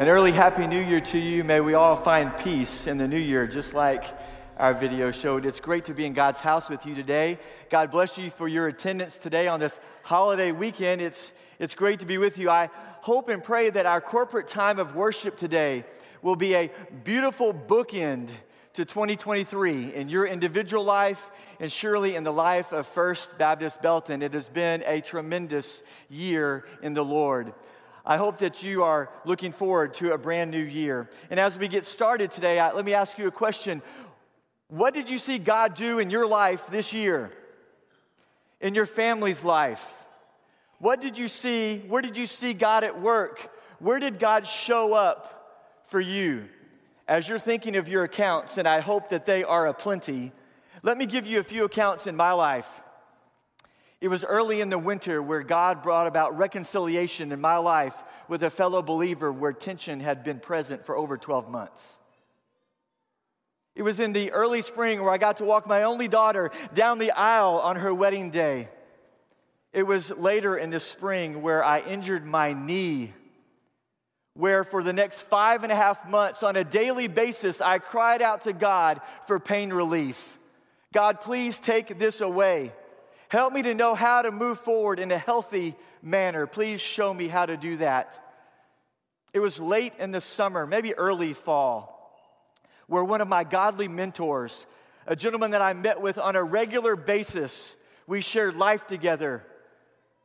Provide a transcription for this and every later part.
An early Happy New Year to you. May we all find peace in the new year, just like our video showed. It's great to be in God's house with you today. God bless you for your attendance today on this holiday weekend. It's, it's great to be with you. I hope and pray that our corporate time of worship today will be a beautiful bookend to 2023 in your individual life and surely in the life of First Baptist Belton. It has been a tremendous year in the Lord. I hope that you are looking forward to a brand new year. And as we get started today, I, let me ask you a question. What did you see God do in your life this year? In your family's life? What did you see? Where did you see God at work? Where did God show up for you? As you're thinking of your accounts, and I hope that they are aplenty, let me give you a few accounts in my life. It was early in the winter where God brought about reconciliation in my life with a fellow believer where tension had been present for over 12 months. It was in the early spring where I got to walk my only daughter down the aisle on her wedding day. It was later in the spring where I injured my knee, where for the next five and a half months, on a daily basis, I cried out to God for pain relief. God, please take this away. Help me to know how to move forward in a healthy manner. Please show me how to do that. It was late in the summer, maybe early fall, where one of my godly mentors, a gentleman that I met with on a regular basis, we shared life together.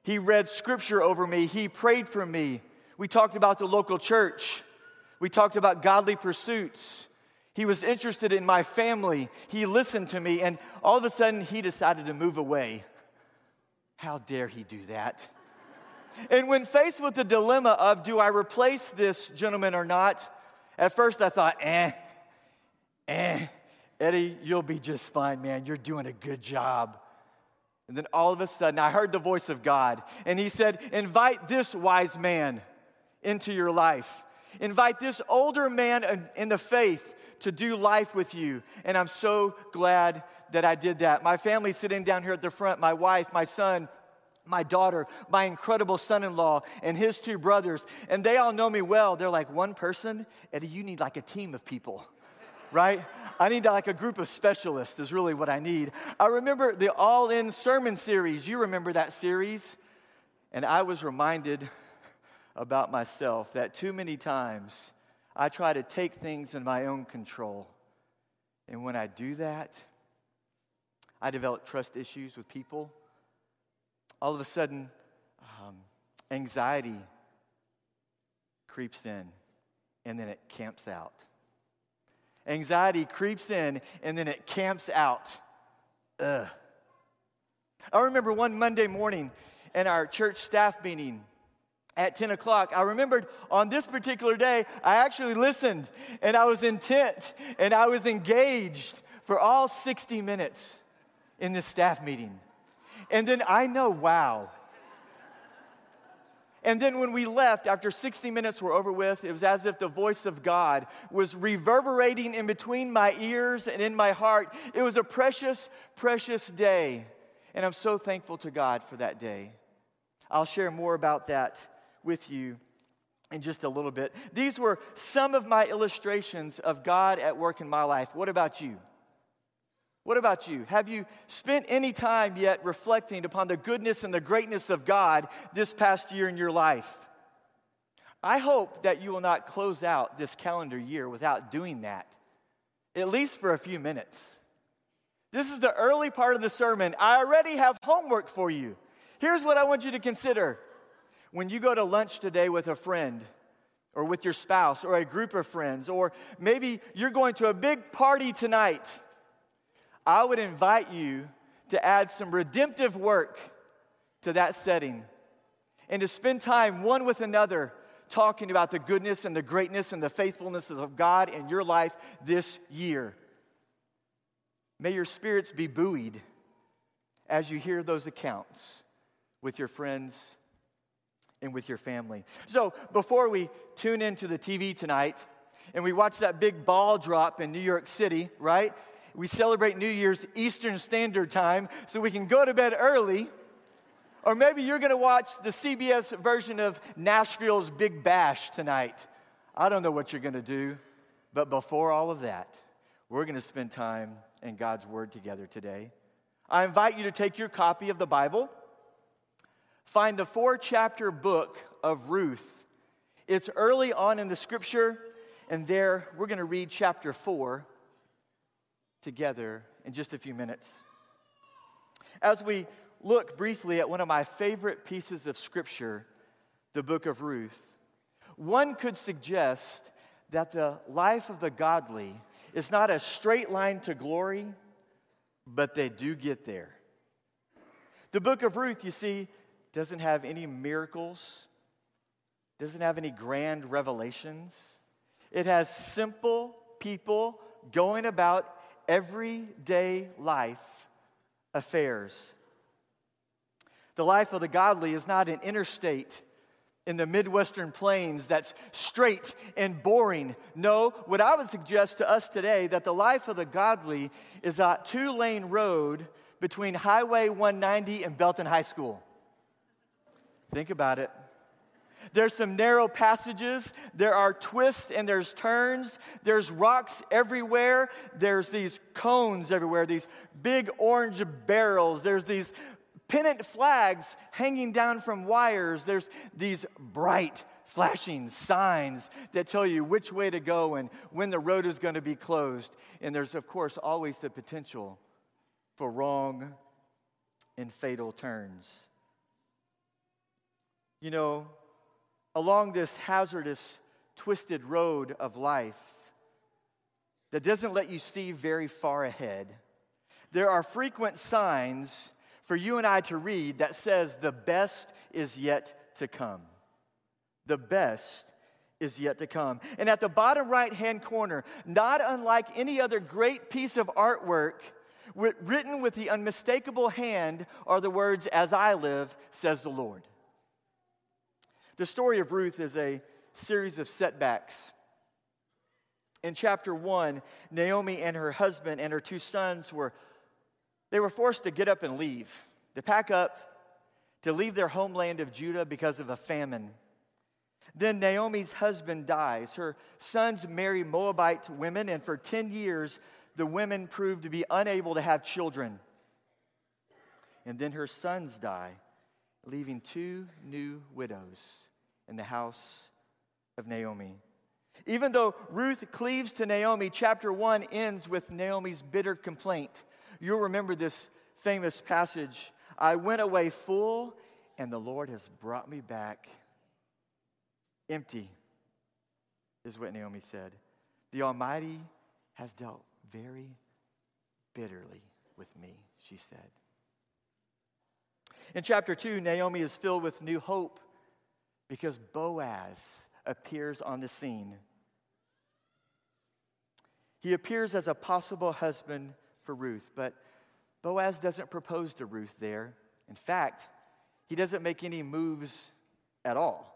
He read scripture over me, he prayed for me. We talked about the local church, we talked about godly pursuits. He was interested in my family. He listened to me, and all of a sudden, he decided to move away. How dare he do that? and when faced with the dilemma of do I replace this gentleman or not, at first I thought, eh, eh, Eddie, you'll be just fine, man. You're doing a good job. And then all of a sudden, I heard the voice of God, and He said, Invite this wise man into your life. Invite this older man in the faith to do life with you. And I'm so glad that I did that. My family sitting down here at the front, my wife, my son, my daughter, my incredible son in law, and his two brothers. And they all know me well. They're like, one person, Eddie, you need like a team of people, right? I need like a group of specialists, is really what I need. I remember the All In Sermon series. You remember that series? And I was reminded about myself that too many times I try to take things in my own control. And when I do that, I develop trust issues with people. All of a sudden, um, anxiety creeps in and then it camps out. Anxiety creeps in and then it camps out. Ugh. I remember one Monday morning in our church staff meeting at 10 o'clock. I remembered on this particular day, I actually listened and I was intent and I was engaged for all 60 minutes in this staff meeting. And then I know, wow. And then when we left, after 60 minutes were over with, it was as if the voice of God was reverberating in between my ears and in my heart. It was a precious, precious day. And I'm so thankful to God for that day. I'll share more about that with you in just a little bit. These were some of my illustrations of God at work in my life. What about you? What about you? Have you spent any time yet reflecting upon the goodness and the greatness of God this past year in your life? I hope that you will not close out this calendar year without doing that, at least for a few minutes. This is the early part of the sermon. I already have homework for you. Here's what I want you to consider when you go to lunch today with a friend, or with your spouse, or a group of friends, or maybe you're going to a big party tonight, I would invite you to add some redemptive work to that setting and to spend time one with another talking about the goodness and the greatness and the faithfulness of God in your life this year. May your spirits be buoyed as you hear those accounts with your friends and with your family. So, before we tune into the TV tonight and we watch that big ball drop in New York City, right? We celebrate New Year's Eastern Standard Time so we can go to bed early. Or maybe you're to watch the CBS version of Nashville's Big Bash tonight. I don't know what you're to do, but before all of that, we're to spend time in God's Word together today. I invite you to take your copy of the Bible, find the four chapter book of Ruth. It's early on in the scripture, and there we're to read chapter four together in just a few minutes. As we look briefly at one of my favorite pieces of scripture, the book of Ruth, one could suggest that the life of the godly is not a straight line to glory, but they do get there. The book of Ruth, you see, doesn't have any miracles, doesn't have any grand revelations. It has simple people going about everyday life affairs. The life of the godly is not an interstate in the Midwestern plains that's straight and boring. No, what I would suggest to us today that the life of the godly is a two lane road between Highway 190 and Belton High School. Think about it. There's some narrow passages, there are twists and there's turns, there's rocks everywhere, there's these cones everywhere, these big orange barrels, there's these pennant flags hanging down from wires. There's these bright, flashing signs that tell you which way to go and when the road is going to be closed. And there's, of course, always the potential for wrong and fatal turns. You know, along this hazardous, twisted road of life that doesn't let you see very far ahead, there are frequent signs for you and I to read that says, The best is yet to come. The best is yet to come. And at the bottom right hand corner, not unlike any other great piece of artwork, written with the unmistakable hand, are the words, As I live, says the Lord. The story of Ruth is a series of setbacks. In chapter one, Naomi and her husband and her two sons were they were forced to get up and leave, to pack up, to leave their homeland of Judah because of a famine. Then Naomi's husband dies. Her sons marry Moabite women, and for 10 years, the women proved to be unable to have children. And then her sons die, leaving two new widows in the house of Naomi. Even though Ruth cleaves to Naomi, chapter 1 ends with Naomi's bitter complaint You'll remember this famous passage I went away full, and the Lord has brought me back empty, is what Naomi said. The Almighty has dealt very bitterly with me, she said. In chapter 2, Naomi is filled with new hope because Boaz appears on the scene. He appears as a possible husband for Ruth. But Boaz doesn't propose to Ruth there. In fact, he doesn't make any moves at all.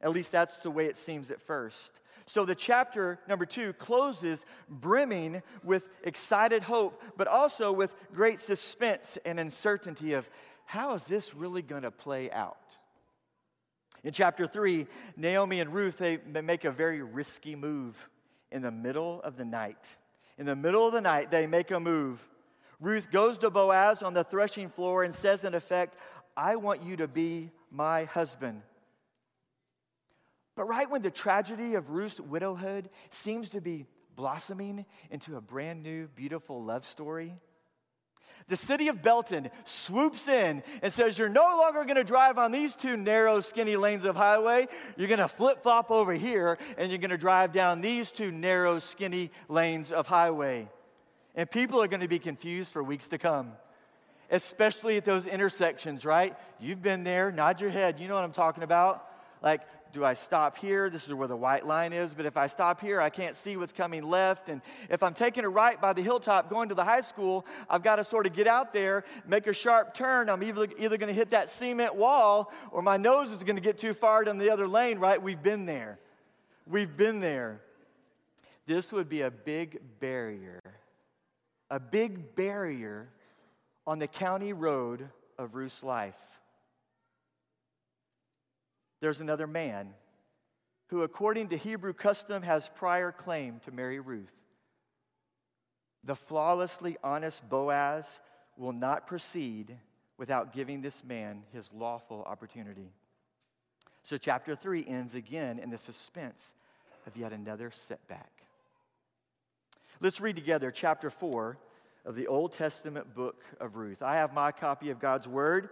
At least that's the way it seems at first. So the chapter number two closes brimming with excited hope, but also with great suspense and uncertainty of how is this really going to play out? In chapter three, Naomi and Ruth, they make a very risky move in the middle of the night. In the middle of the night, they make a move. Ruth goes to Boaz on the threshing floor and says, in effect, I want you to be my husband. But right when the tragedy of Ruth's widowhood seems to be blossoming into a brand new, beautiful love story, the city of Belton swoops in and says, You're no longer going to drive on these two narrow, skinny lanes of highway. You're going to flip flop over here and you're going to drive down these two narrow, skinny lanes of highway. And people are going to be confused for weeks to come, especially at those intersections, right? You've been there, nod your head. You know what I'm talking about. Like, do I stop here? This is where the white line is. But if I stop here, I can't see what's coming left. And if I'm taking a right by the hilltop going to the high school, I've got to sort of get out there, make a sharp turn. I'm either, either going to hit that cement wall or my nose is going to get too far down the other lane, right? We've been there. We've been there. This would be a big barrier, a big barrier on the county road of Ruth's life there's another man who, according to Hebrew custom, has prior claim to marry Ruth. The flawlessly honest Boaz will not proceed without giving this man his lawful opportunity. So, chapter 3 ends again in the suspense of yet another setback. Let's read together chapter 4 of the Old Testament book of Ruth. I have my copy of God's Word.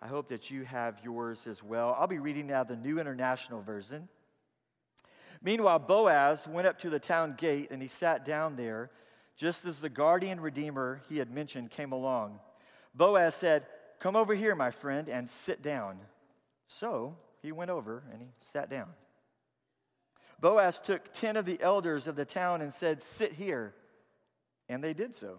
I hope that you have yours as well. I'll be reading now the New International Version. Meanwhile, Boaz went up to the town gate and he sat down there just as the guardian redeemer he had mentioned came along. Boaz said, Come over here, my friend, and sit down. So he went over and he sat down. Boaz took 10 of the elders of the town and said, Sit here. And they did so.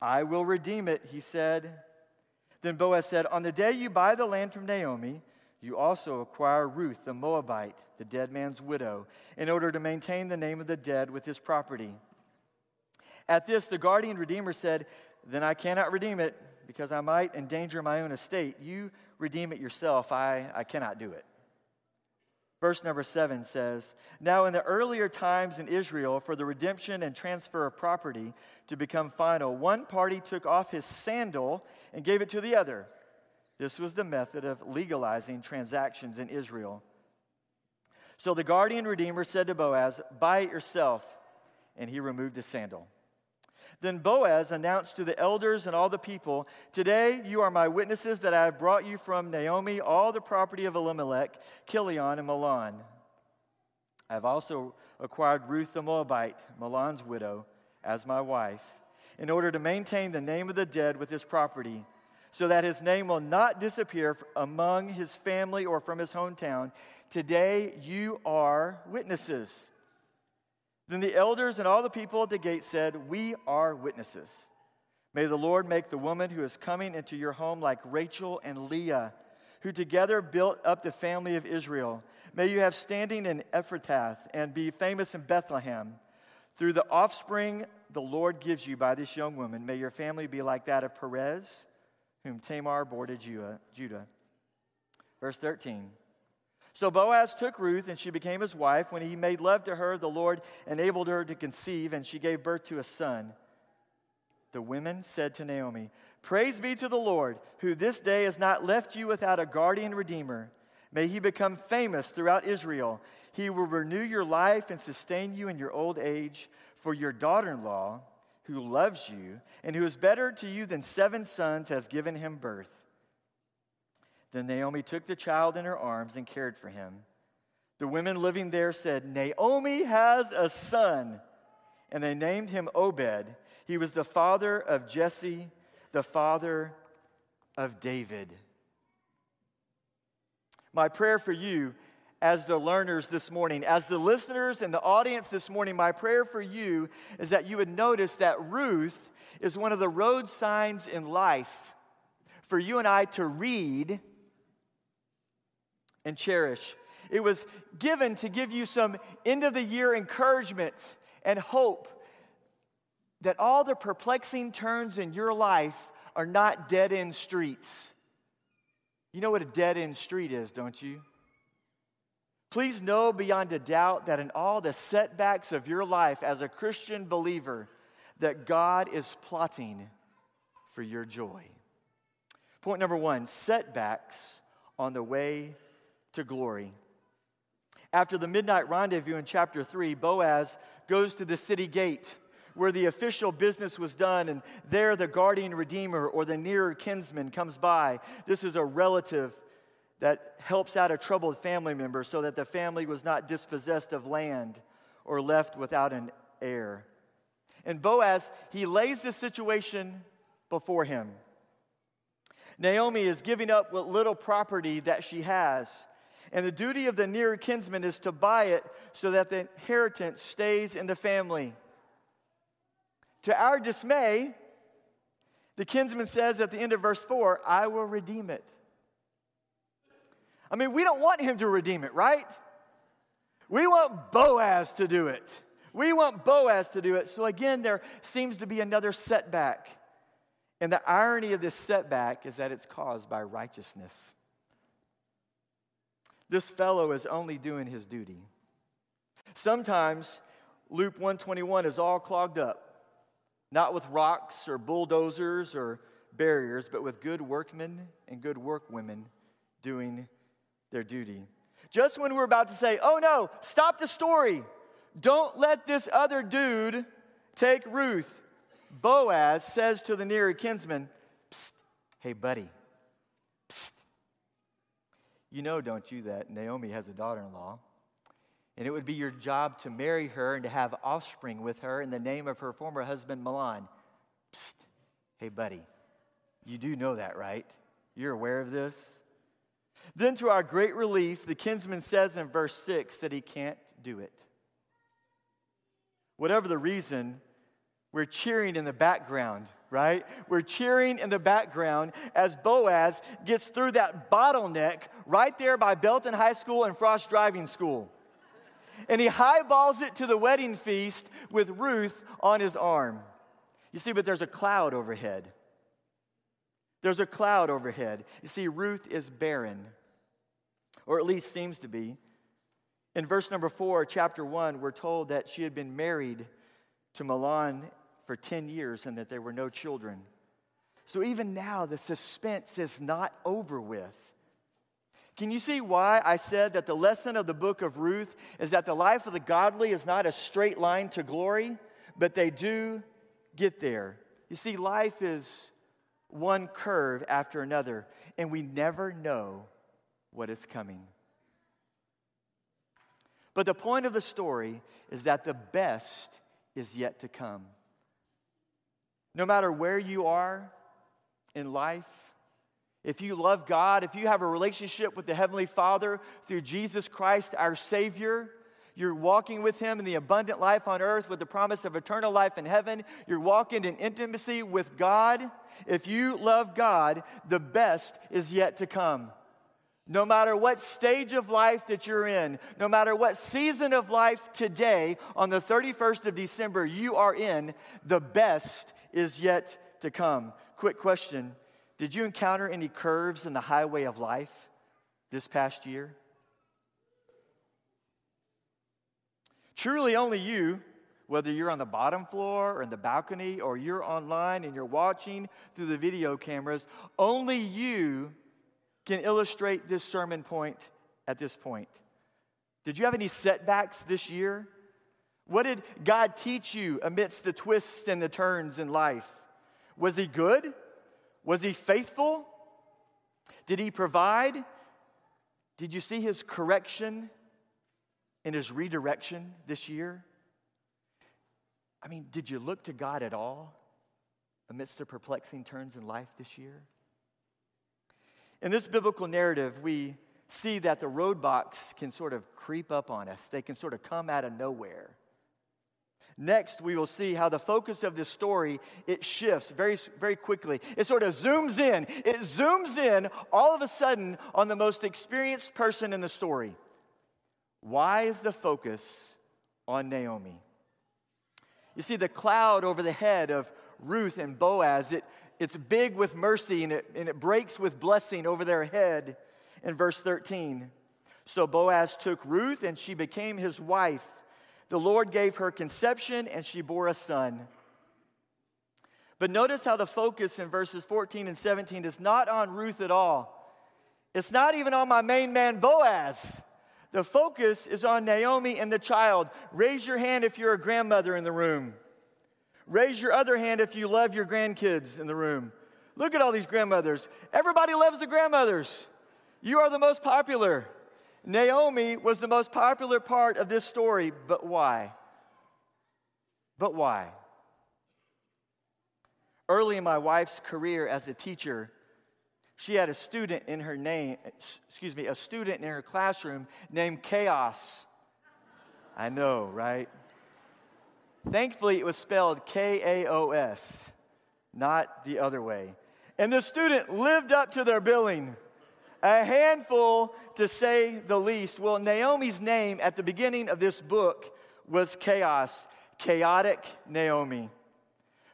I will redeem it, he said. Then Boaz said, On the day you buy the land from Naomi, you also acquire Ruth the Moabite, the dead man's widow, in order to maintain the name of the dead with his property. At this, the guardian redeemer said, Then I cannot redeem it because I might endanger my own estate. You redeem it yourself. I, I cannot do it. Verse number seven says, Now in the earlier times in Israel, for the redemption and transfer of property to become final, one party took off his sandal and gave it to the other. This was the method of legalizing transactions in Israel. So the guardian redeemer said to Boaz, Buy it yourself. And he removed his sandal. Then Boaz announced to the elders and all the people, Today you are my witnesses that I have brought you from Naomi all the property of Elimelech, Kilion, and Mahlon. I have also acquired Ruth the Moabite, Mahlon's widow, as my wife, in order to maintain the name of the dead with his property so that his name will not disappear among his family or from his hometown. Today you are witnesses. Then the elders and all the people at the gate said, We are witnesses. May the Lord make the woman who is coming into your home like Rachel and Leah, who together built up the family of Israel. May you have standing in Ephrathah and be famous in Bethlehem. Through the offspring the Lord gives you by this young woman, may your family be like that of Perez whom Tamar bore to Judah. Verse 13. So Boaz took Ruth, and she became his wife. When he made love to her, the Lord enabled her to conceive, and she gave birth to a son. The women said to Naomi, Praise be to the Lord, who this day has not left you without a guardian redeemer. May he become famous throughout Israel. He will renew your life and sustain you in your old age. For your daughter in law, who loves you and who is better to you than seven sons has given him birth. Then Naomi took the child in her arms and cared for him. The women living there said, Naomi has a son. And they named him Obed. He was the father of Jesse, the father of David. My prayer for you as the learners this morning. As the listeners and the audience this morning, my prayer for you is that you would notice that Ruth is one of the road signs in life for you and I to read and cherish. It was given to give you some end of the year encouragement and hope that all the perplexing turns in your life are not dead end streets. You know what a dead end street is, don't you? Please know beyond a doubt that in all the setbacks of your life as a Christian believer, that God is plotting for your joy. Point number one setbacks on the way to glory. After the midnight rendezvous in chapter 3, Boaz goes to the city gate where the official business was done, and there the guardian redeemer or the nearer kinsman comes by. This is a relative that helps out a troubled family member so that the family was not dispossessed of land or left without an heir. And Boaz, he lays the situation before him. Naomi is giving up what little property that she has. And the duty of the near kinsman is to buy it so that the inheritance stays in the family. To our dismay, the kinsman says at the end of verse 4, I will redeem it. I mean, we don't want him to redeem it, right? We want Boaz to do it. We want Boaz to do it. So again, there seems to be another setback. And the irony of this setback is that it's caused by righteousness. This fellow is only doing his duty. Sometimes Loop 121 is all clogged up, not with rocks or bulldozers or barriers, but with good workmen and good workwomen doing their duty. Just when we're about to say, oh no, stop the story, don't let this other dude take Ruth. Boaz says to the nearer kinsman, hey, buddy. You know, don't you, that Naomi has a daughter in law, and it would be your job to marry her and to have offspring with her in the name of her former husband, Mahlon. Psst, hey, buddy, you do know that, right? You're aware of this? Then, to our great relief, the kinsman says in verse 6 that he can't do it. Whatever the reason, we're cheering in the background, right? We're cheering in the background as Boaz gets through that bottleneck right there by Belton High School and Frost Driving School. And he highballs it to the wedding feast with Ruth on his arm. You see, but there's a cloud overhead. There's a cloud overhead. You see, Ruth is barren, or at least seems to be. In verse number four, chapter one, we're told that she had been married to Mahlon for 10 years and that there were no children. So even now, the suspense is not over with. Can you see why I said that the lesson of the book of Ruth is that the life of the godly is not a straight line to glory, but they do get there? You see, life is one curve after another, and we never know what is coming. But the point of the story is that the best is yet to come. No matter where you are in life, if you love God, if you have a relationship with the Heavenly Father through Jesus Christ, our Savior, you're walking with Him in the abundant life on earth with the promise of eternal life in heaven. You're walking in intimacy with God. If you love God, the best is yet to come. No matter what stage of life that you're in, no matter what season of life today, on the 31st of December, you are in, the best is yet to come. Quick question Did you encounter any curves in the highway of life this past year? Truly, only you, whether you're on the bottom floor or in the balcony or you're online and you're watching through the video cameras, only you can illustrate this sermon point at this point. Did you have any setbacks this year? What did God teach you amidst the twists and the turns in life? Was He good? Was He faithful? Did He provide? Did you see His correction and His redirection this year? I mean, did you look to God at all amidst the perplexing turns in life this year? In this biblical narrative, we see that the roadblocks can sort of creep up on us, they can sort of come out of nowhere. Next, we will see how the focus of this story it shifts very, very quickly. It sort of zooms in. It zooms in all of a sudden on the most experienced person in the story. Why is the focus on Naomi? You see, the cloud over the head of Ruth and Boaz, it, it's big with mercy and it, and it breaks with blessing over their head in verse 13. So Boaz took Ruth and she became his wife. The Lord gave her conception and she bore a son. But notice how the focus in verses 14 and 17 is not on Ruth at all. It's not even on my main man Boaz. The focus is on Naomi and the child. Raise your hand if you're a grandmother in the room. Raise your other hand if you love your grandkids in the room. Look at all these grandmothers. Everybody loves the grandmothers. You are the most popular. Naomi was the most popular part of this story, but why? But why? Early in my wife's career as a teacher, she had a student in her name, excuse me, a student in her classroom named Chaos. I know, right? Thankfully, it was spelled K A O S, not the other way. And the student lived up to their billing. A handful, to say the least. Well, Naomi's name at the beginning of this book was Chaos, chaotic Naomi.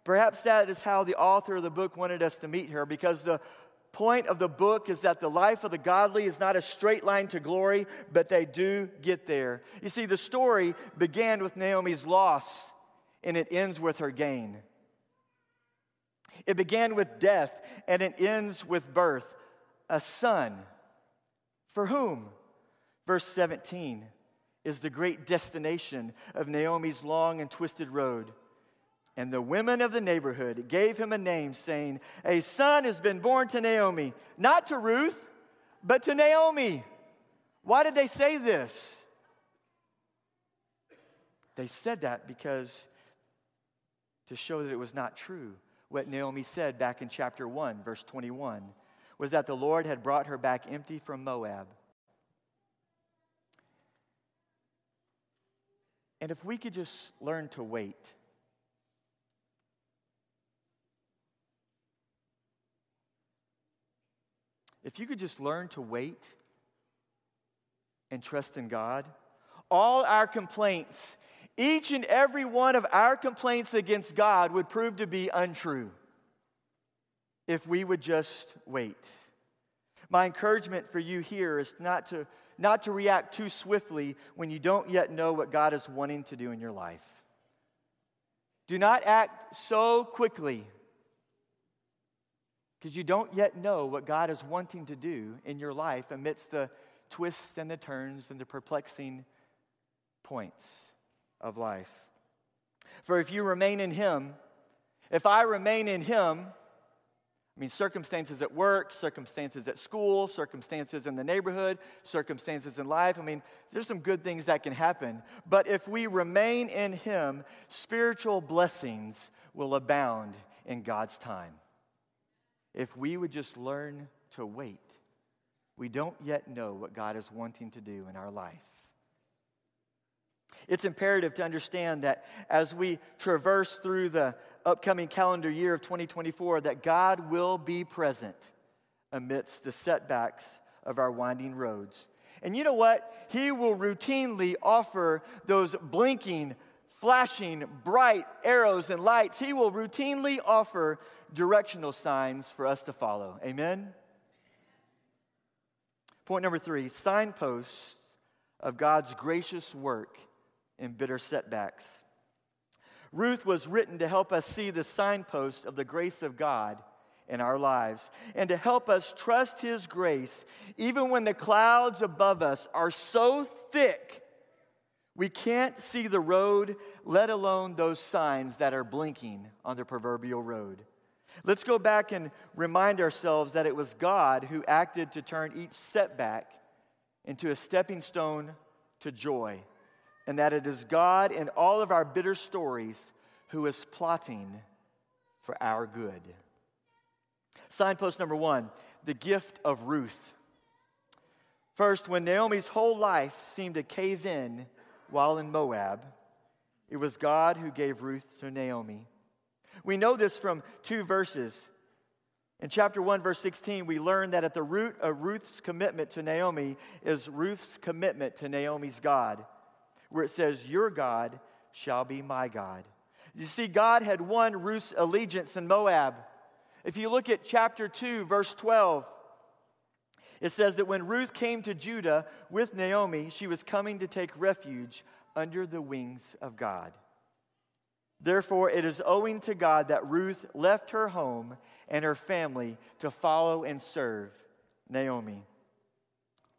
Perhaps that is how the author of the book wanted us to meet her because the point of the book is that the life of the godly is not a straight line to glory, but they do get there. You see, the story began with Naomi's loss and it ends with her gain. It began with death and it ends with birth, a son. For whom? Verse 17 is the great destination of Naomi's long and twisted road. And the women of the neighborhood gave him a name, saying, A son has been born to Naomi, not to Ruth, but to Naomi. Why did they say this? They said that because to show that it was not true. What Naomi said back in chapter 1, verse 21, was that the Lord had brought her back empty from Moab. And if we could just learn to wait If you could just learn to wait and trust in God, all our complaints, each and every one of our complaints against God would prove to be untrue if we would just wait. My encouragement for you here is not to, not to react too swiftly when you don't yet know what God is wanting to do in your life. Do not act so quickly because you don't yet know what God is wanting to do in your life amidst the twists and the turns and the perplexing points of life. For if you remain in Him, if I remain in Him, I mean, circumstances at work, circumstances at school, circumstances in the neighborhood, circumstances in life. I mean, there's some good things that can happen. But if we remain in Him, spiritual blessings will abound in God's time if we would just learn to wait. We don't yet know what God is wanting to do in our life. It's imperative to understand that as we traverse through the upcoming calendar year of 2024 that God will be present amidst the setbacks of our winding roads. And you know what? He will routinely offer those blinking, flashing, bright arrows and lights. He will routinely offer directional signs for us to follow. Amen? Point number three signposts of God's gracious work in bitter setbacks. Ruth was written to help us see the signpost of the grace of God in our lives and to help us trust His grace even when the clouds above us are so thick we can't see the road, let alone those signs that are blinking on the proverbial road. Let's go back and remind ourselves that it was God who acted to turn each setback into a stepping stone to joy, and that it is God in all of our bitter stories who is plotting for our good. Signpost number one the gift of Ruth. First, when Naomi's whole life seemed to cave in while in Moab, it was God who gave Ruth to Naomi. We know this from two verses. In chapter 1, verse 16, we learn that at the root of Ruth's commitment to Naomi is Ruth's commitment to Naomi's God, where it says, Your God shall be my God. You see, God had won Ruth's allegiance in Moab. If you look at chapter 2, verse 12, it says that when Ruth came to Judah with Naomi, she was coming to take refuge under the wings of God. Therefore, it is owing to God that Ruth left her home and her family to follow and serve Naomi.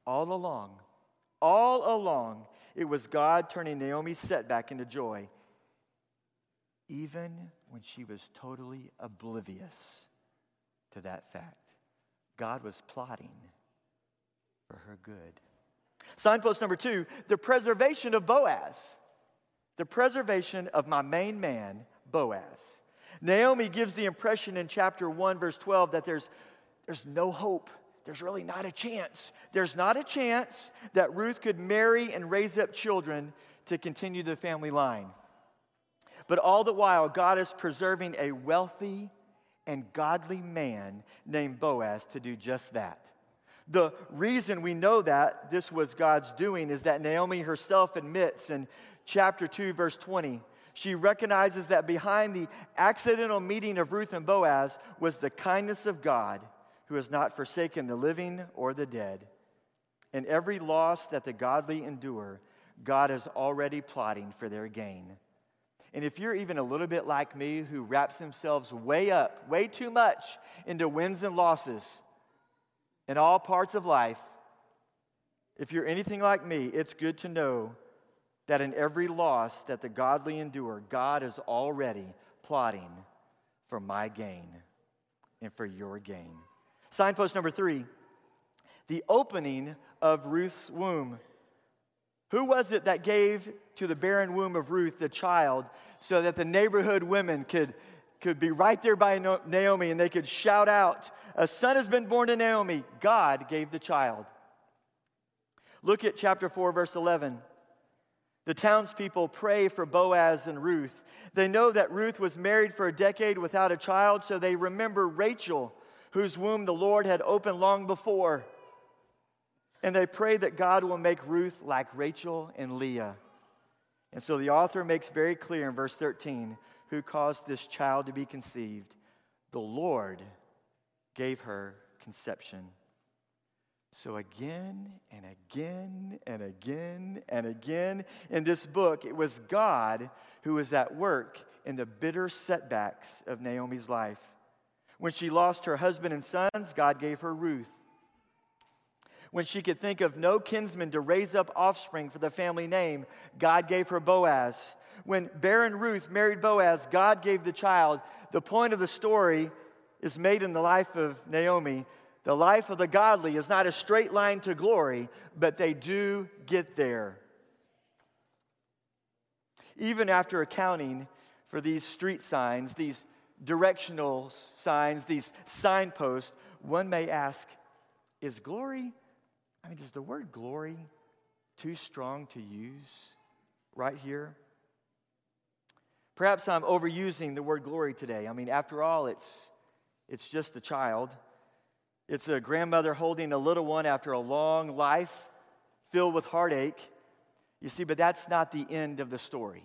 All along, all along, it was God turning Naomi's setback into joy, even when she was totally oblivious to that fact. God was plotting for her good. Signpost number two the preservation of Boaz the preservation of my main man, Boaz. Naomi gives the impression in chapter 1, verse 12, that there's there's no hope. There's really not a chance. There's not a chance that Ruth could marry and raise up children to continue the family line. But all the while, God is preserving a wealthy and godly man named Boaz to do just that. The reason we know that this was God's doing is that Naomi herself admits in chapter 2, verse 20, she recognizes that behind the accidental meeting of Ruth and Boaz was the kindness of God who has not forsaken the living or the dead. And every loss that the godly endure, God is already plotting for their gain. And if you're even a little bit like me, who wraps themselves way up, way too much into wins and losses in all parts of life, if you're anything like me, it's good to know that in every loss that the godly endure, God is already plotting for my gain and for your gain. Signpost number three the opening of Ruth's womb. Who was it that gave to the barren womb of Ruth the child so that the neighborhood women could, could be right there by Naomi and they could shout out, A son has been born to Naomi? God gave the child. Look at chapter 4, verse 11. The townspeople pray for Boaz and Ruth. They know that Ruth was married for a decade without a child, so they remember Rachel, whose womb the Lord had opened long before. And they pray that God will make Ruth like Rachel and Leah. And so the author makes very clear in verse 13 who caused this child to be conceived. The Lord gave her conception. So, again and again and again and again in this book, it was God who was at work in the bitter setbacks of Naomi's life. When she lost her husband and sons, God gave her Ruth. When she could think of no kinsman to raise up offspring for the family name, God gave her Boaz. When barren Ruth married Boaz, God gave the child. The point of the story is made in the life of Naomi. The life of the godly is not a straight line to glory, but they do get there. Even after accounting for these street signs, these directional signs, these signposts, one may ask, is glory I mean, is the word glory too strong to use right here? Perhaps I'm overusing the word glory today. I mean, after all, it's, it's just a child. It's a grandmother holding a little one after a long life filled with heartache. You see, but that's not the end of the story.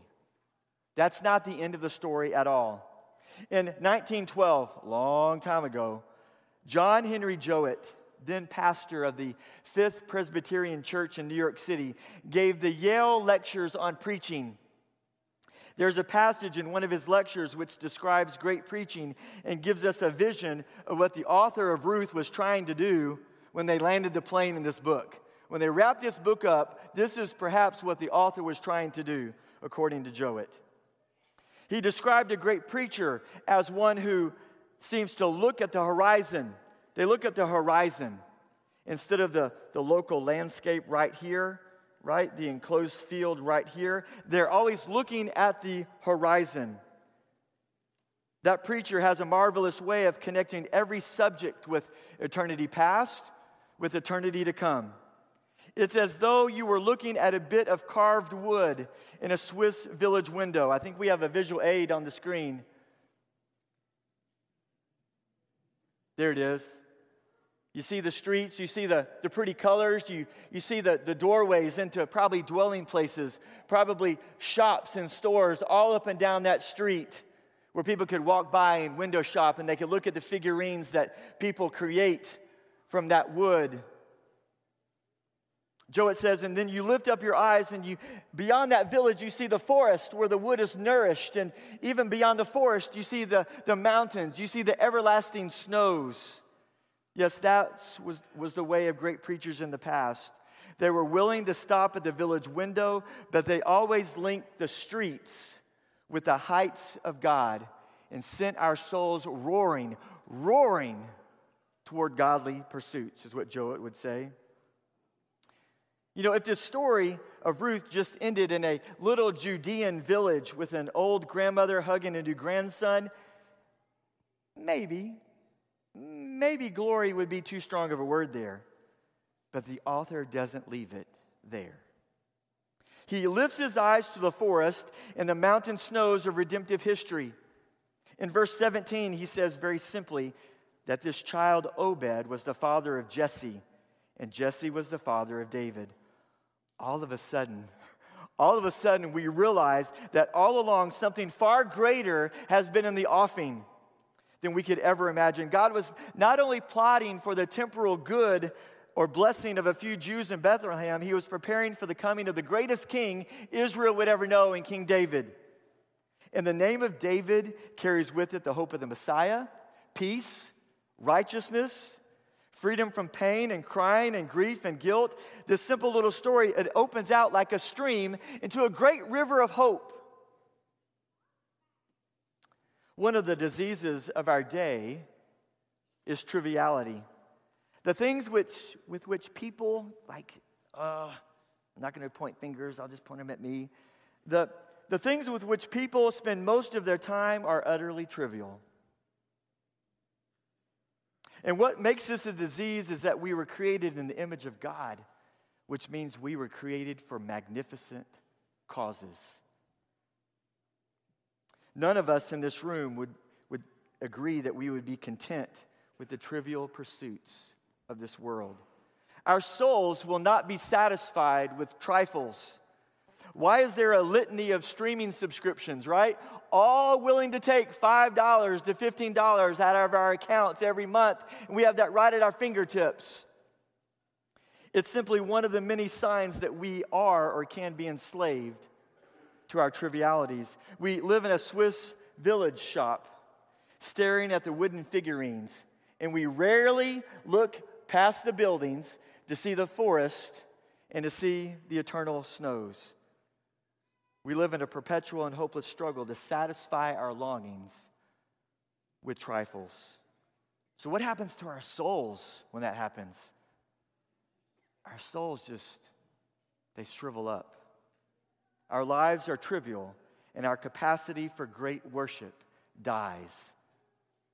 That's not the end of the story at all. In 1912, long time ago, John Henry Jowett then pastor of the Fifth Presbyterian Church in New York City, gave the Yale lectures on preaching. There's a passage in one of his lectures which describes great preaching and gives us a vision of what the author of Ruth was trying to do when they landed the plane in this book. When they wrapped this book up, this is perhaps what the author was trying to do, according to Jowett. He described a great preacher as one who seems to look at the horizon they look at the horizon instead of the, the local landscape right here, right? The enclosed field right here. They're always looking at the horizon. That preacher has a marvelous way of connecting every subject with eternity past, with eternity to come. It's as though you were looking at a bit of carved wood in a Swiss village window. I think we have a visual aid on the screen. There it is. You see the streets, you see the, the pretty colors, you, you see the, the doorways into probably dwelling places, probably shops and stores all up and down that street where people could walk by and window shop and they could look at the figurines that people create from that wood. Jowett says, and then you lift up your eyes and you, beyond that village, you see the forest where the wood is nourished. And even beyond the forest, you see the, the mountains, you see the everlasting snows. Yes, that was, was the way of great preachers in the past. They were willing to stop at the village window, but they always linked the streets with the heights of God and sent our souls roaring, roaring toward godly pursuits, is what Jowett would say. You know, if this story of Ruth just ended in a little Judean village with an old grandmother hugging a new grandson, maybe maybe glory would be too strong of a word there, but the author doesn't leave it there. He lifts his eyes to the forest and the mountain snows of redemptive history. In verse 17, he says very simply that this child Obed was the father of Jesse, and Jesse was the father of David. All of a sudden, all of a sudden, we realize that all along something far greater has been in the offing than we could ever imagine. God was not only plotting for the temporal good or blessing of a few Jews in Bethlehem, he was preparing for the coming of the greatest king Israel would ever know in King David. And the name of David carries with it the hope of the Messiah, peace, righteousness, freedom from pain and crying and grief and guilt. This simple little story, it opens out like a stream into a great river of hope. One of the diseases of our day is triviality. The things which, with which people, like, uh, I'm not going to point fingers, I'll just point them at me. The, the things with which people spend most of their time are utterly trivial. And what makes this a disease is that we were created in the image of God, which means we were created for magnificent causes. None of us in this room would, would agree that we would be content with the trivial pursuits of this world. Our souls will not be satisfied with trifles. Why is there a litany of streaming subscriptions, right? All willing to take $5 to $15 out of our accounts every month, and we have that right at our fingertips. It's simply one of the many signs that we are or can be enslaved to our trivialities. We live in a Swiss village shop, staring at the wooden figurines, and we rarely look past the buildings to see the forest and to see the eternal snows. We live in a perpetual and hopeless struggle to satisfy our longings with trifles. So, what happens to our souls when that happens? Our souls just, they shrivel up. Our lives are trivial, and our capacity for great worship dies.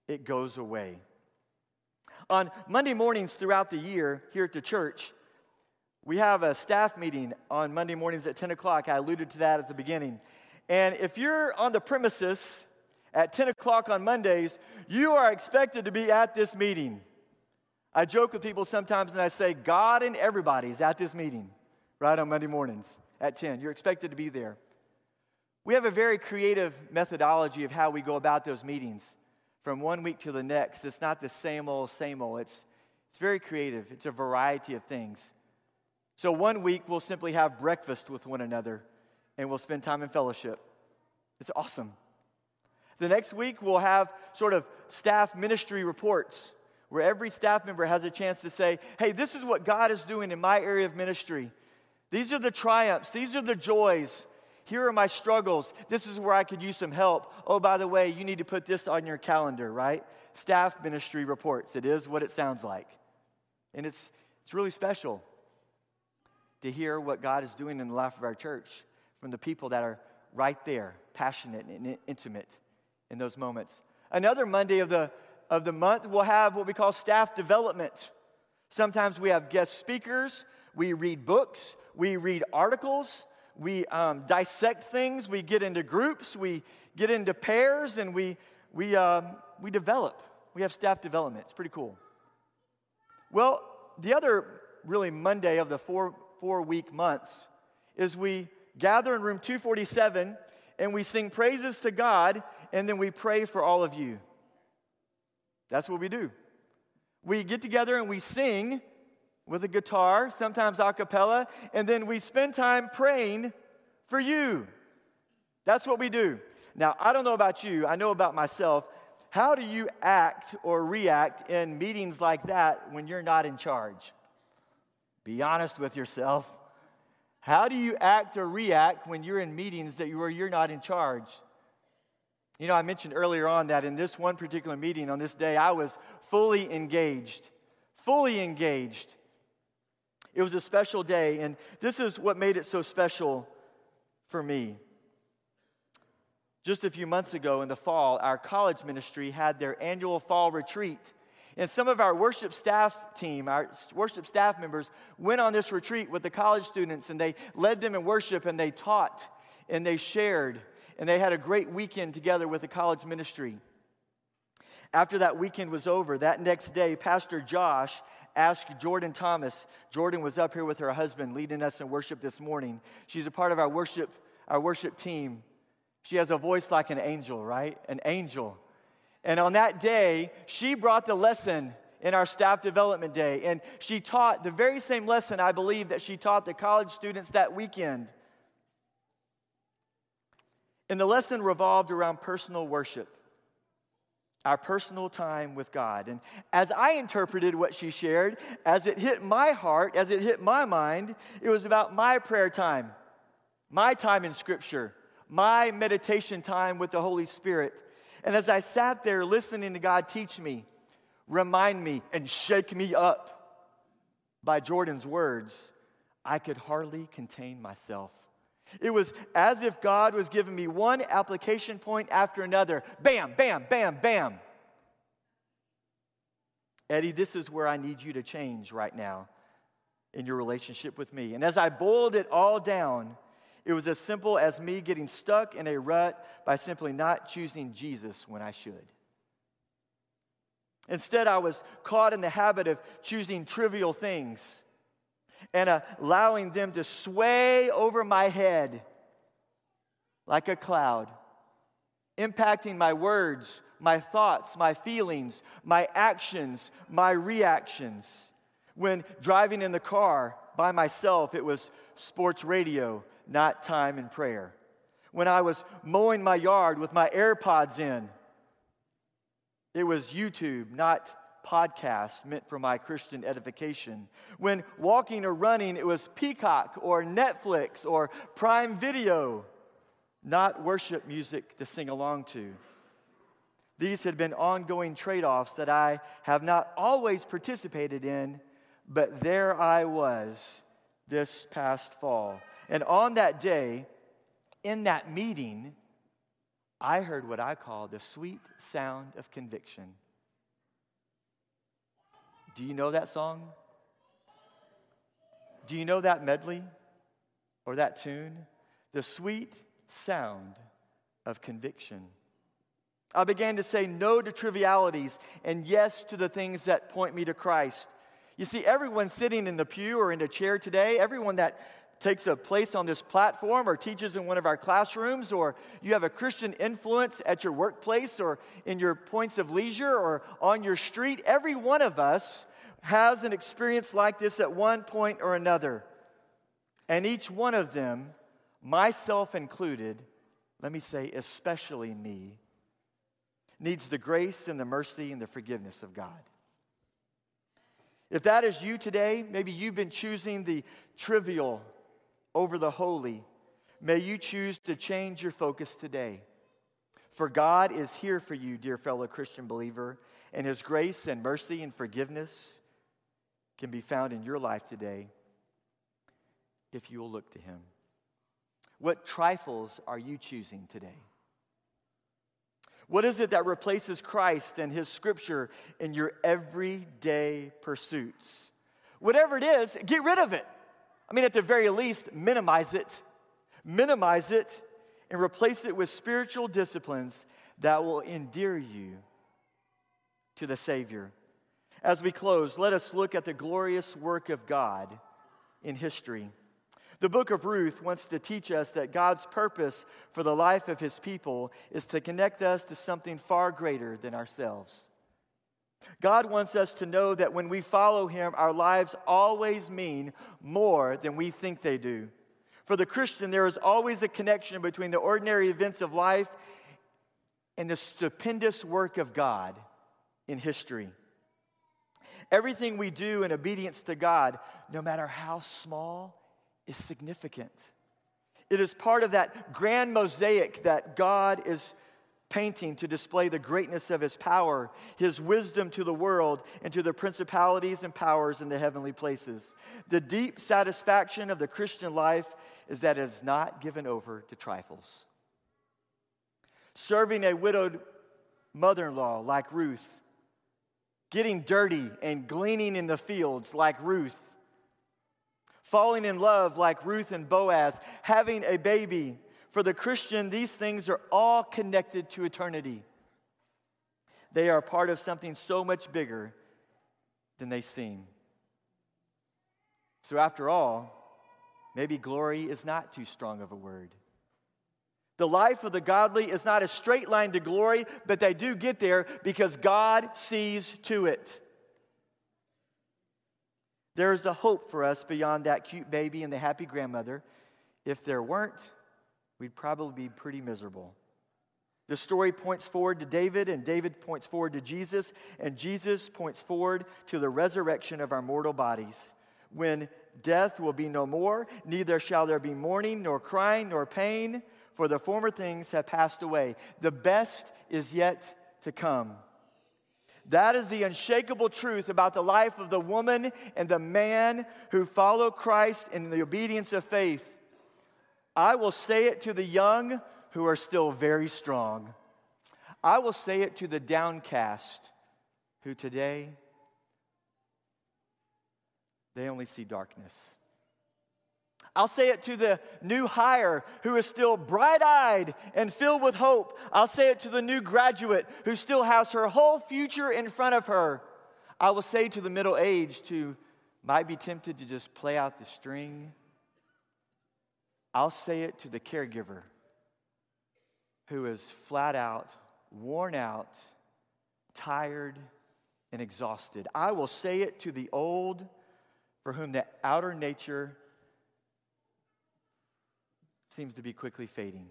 It goes away. On Monday mornings throughout the year here at the church, we have a staff meeting on Monday mornings at 10 o'clock. I alluded to that at the beginning. And if you're on the premises at 10 o'clock on Mondays, you are expected to be at this meeting. I joke with people sometimes and I say, God and everybody's at this meeting right on Monday mornings at 10. You're expected to be there. We have a very creative methodology of how we go about those meetings from one week to the next. It's not the same old, same old. It's, it's very creative, it's a variety of things. So, one week we'll simply have breakfast with one another and we'll spend time in fellowship. It's awesome. The next week we'll have sort of staff ministry reports where every staff member has a chance to say, hey, this is what God is doing in my area of ministry. These are the triumphs, these are the joys. Here are my struggles. This is where I could use some help. Oh, by the way, you need to put this on your calendar, right? Staff ministry reports. It is what it sounds like. And it's, it's really special to hear what God is doing in the life of our church from the people that are right there, passionate and intimate in those moments. Another Monday of the, of the month, we'll have what we call staff development. Sometimes we have guest speakers, we read books, we read articles, we um, dissect things, we get into groups, we get into pairs, and we, we, um, we develop. We have staff development. It's pretty cool. Well, the other really Monday of the four, four week months is we gather in room 247 and we sing praises to God and then we pray for all of you. That's what we do. We get together and we sing with a guitar, sometimes a cappella, and then we spend time praying for you. That's what we do. Now, I don't know about you, I know about myself. How do you act or react in meetings like that when you're not in charge? Be honest with yourself. How do you act or react when you're in meetings that you, where you're not in charge? You know, I mentioned earlier on that in this one particular meeting on this day, I was fully engaged. Fully engaged. It was a special day, and this is what made it so special for me. Just a few months ago in the fall, our college ministry had their annual fall retreat. And some of our worship staff team, our worship staff members, went on this retreat with the college students and they led them in worship and they taught and they shared and they had a great weekend together with the college ministry. After that weekend was over, that next day, Pastor Josh asked Jordan Thomas. Jordan was up here with her husband leading us in worship this morning. She's a part of our worship, our worship team. She has a voice like an angel, right? An angel. And on that day, she brought the lesson in our staff development day. And she taught the very same lesson, I believe, that she taught the college students that weekend. And the lesson revolved around personal worship, our personal time with God. And as I interpreted what she shared, as it hit my heart, as it hit my mind, it was about my prayer time, my time in Scripture, my meditation time with the Holy Spirit. And as I sat there listening to God teach me, remind me, and shake me up by Jordan's words, I could hardly contain myself. It was as if God was giving me one application point after another bam, bam, bam, bam. Eddie, this is where I need you to change right now in your relationship with me. And as I boiled it all down, it was as simple as me getting stuck in a rut by simply not choosing Jesus when I should. Instead, I was caught in the habit of choosing trivial things and allowing them to sway over my head like a cloud, impacting my words, my thoughts, my feelings, my actions, my reactions. When driving in the car by myself, it was sports radio, not time in prayer. When I was mowing my yard with my AirPods in, it was YouTube, not podcast meant for my Christian edification. When walking or running, it was Peacock or Netflix or Prime Video, not worship music to sing along to. These had been ongoing trade offs that I have not always participated in, but there I was this past fall. And on that day, in that meeting, I heard what I call the sweet sound of conviction. Do you know that song? Do you know that medley or that tune? The sweet sound of conviction. I began to say no to trivialities and yes to the things that point me to Christ. You see, everyone sitting in the pew or in a chair today, everyone that takes a place on this platform or teaches in one of our classrooms, or you have a Christian influence at your workplace or in your points of leisure or on your street, every one of us has an experience like this at one point or another. And each one of them, myself included, let me say, especially me, needs the grace and the mercy and the forgiveness of God. If that is you today, maybe you've been choosing the trivial over the holy, may you choose to change your focus today. For God is here for you, dear fellow Christian believer, and His grace and mercy and forgiveness can be found in your life today if you will look to Him. What trifles are you choosing today? What is it that replaces Christ and His Scripture in your everyday pursuits? Whatever it is, get rid of it. I mean, at the very least, minimize it. Minimize it and replace it with spiritual disciplines that will endear you to the Savior. As we close, let us look at the glorious work of God in history. The book of Ruth wants to teach us that God's purpose for the life of his people is to connect us to something far greater than ourselves. God wants us to know that when we follow Him, our lives always mean more than we think they do. For the Christian, there is always a connection between the ordinary events of life and the stupendous work of God in history. Everything we do in obedience to God, no matter how small, is significant. It is part of that grand mosaic that God is painting to display the greatness of his power, his wisdom to the world, and to the principalities and powers in the heavenly places. The deep satisfaction of the Christian life is that it is not given over to trifles. Serving a widowed mother in law like Ruth, getting dirty and gleaning in the fields like Ruth, falling in love like Ruth and Boaz, having a baby. For the Christian, these things are all connected to eternity. They are part of something so much bigger than they seem. So, after all, maybe glory is not too strong of a word. The life of the godly is not a straight line to glory, but they do get there because God sees to it. There is a hope for us beyond that cute baby and the happy grandmother. If there weren't, we'd probably be pretty miserable. The story points forward to David, and David points forward to Jesus, and Jesus points forward to the resurrection of our mortal bodies. When death will be no more, neither shall there be mourning, nor crying, nor pain, for the former things have passed away. The best is yet to come. That is the unshakable truth about the life of the woman and the man who follow Christ in the obedience of faith. I will say it to the young who are still very strong. I will say it to the downcast who today they only see darkness. I'll say it to the new hire who is still bright eyed and filled with hope. I'll say it to the new graduate who still has her whole future in front of her. I will say to the middle aged who might be tempted to just play out the string. I'll say it to the caregiver who is flat out, worn out, tired, and exhausted. I will say it to the old for whom the outer nature seems to be quickly fading.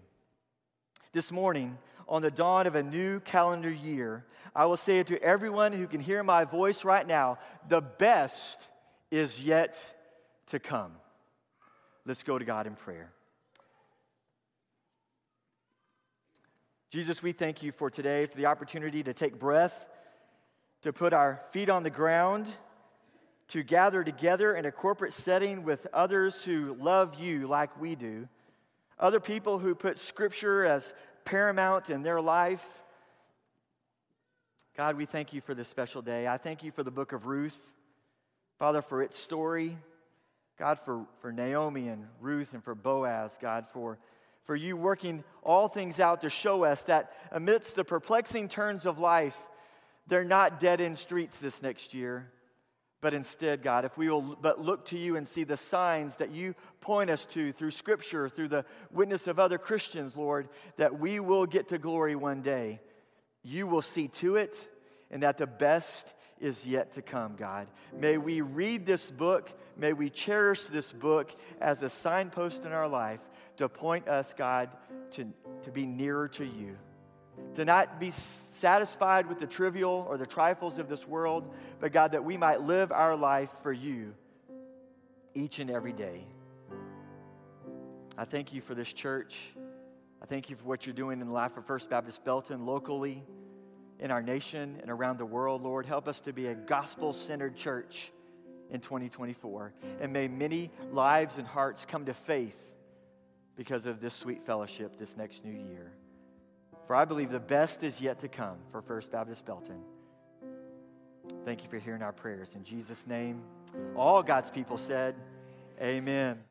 This morning, on the dawn of a new calendar year, I will say to everyone who can hear my voice right now the best is yet to come. Let's go to God in prayer. Jesus, we thank you for today, for the opportunity to take breath, to put our feet on the ground, to gather together in a corporate setting with others who love you like we do, other people who put Scripture as paramount in their life. God, we thank you for this special day. I thank you for the book of Ruth, Father, for its story. God, for, for Naomi and Ruth and for Boaz, God, for for you working all things out to show us that amidst the perplexing turns of life, they're not dead end streets this next year. But instead, God, if we will but look to you and see the signs that you point us to through Scripture, through the witness of other Christians, Lord, that we will get to glory one day. You will see to it, and that the best is yet to come, God. May we read this book, may we cherish this book as a signpost in our life to point us, God, to, to be nearer to you. To not be satisfied with the trivial or the trifles of this world, but God, that we might live our life for you each and every day. I thank you for this church. I thank you for what you're doing in the life of First Baptist Belton locally, in our nation, and around the world. Lord, help us to be a gospel centered church in 2024. And may many lives and hearts come to faith because of this sweet fellowship this next new year. For I believe the best is yet to come for First Baptist Belton. Thank you for hearing our prayers. In Jesus' name, all God's people said, Amen.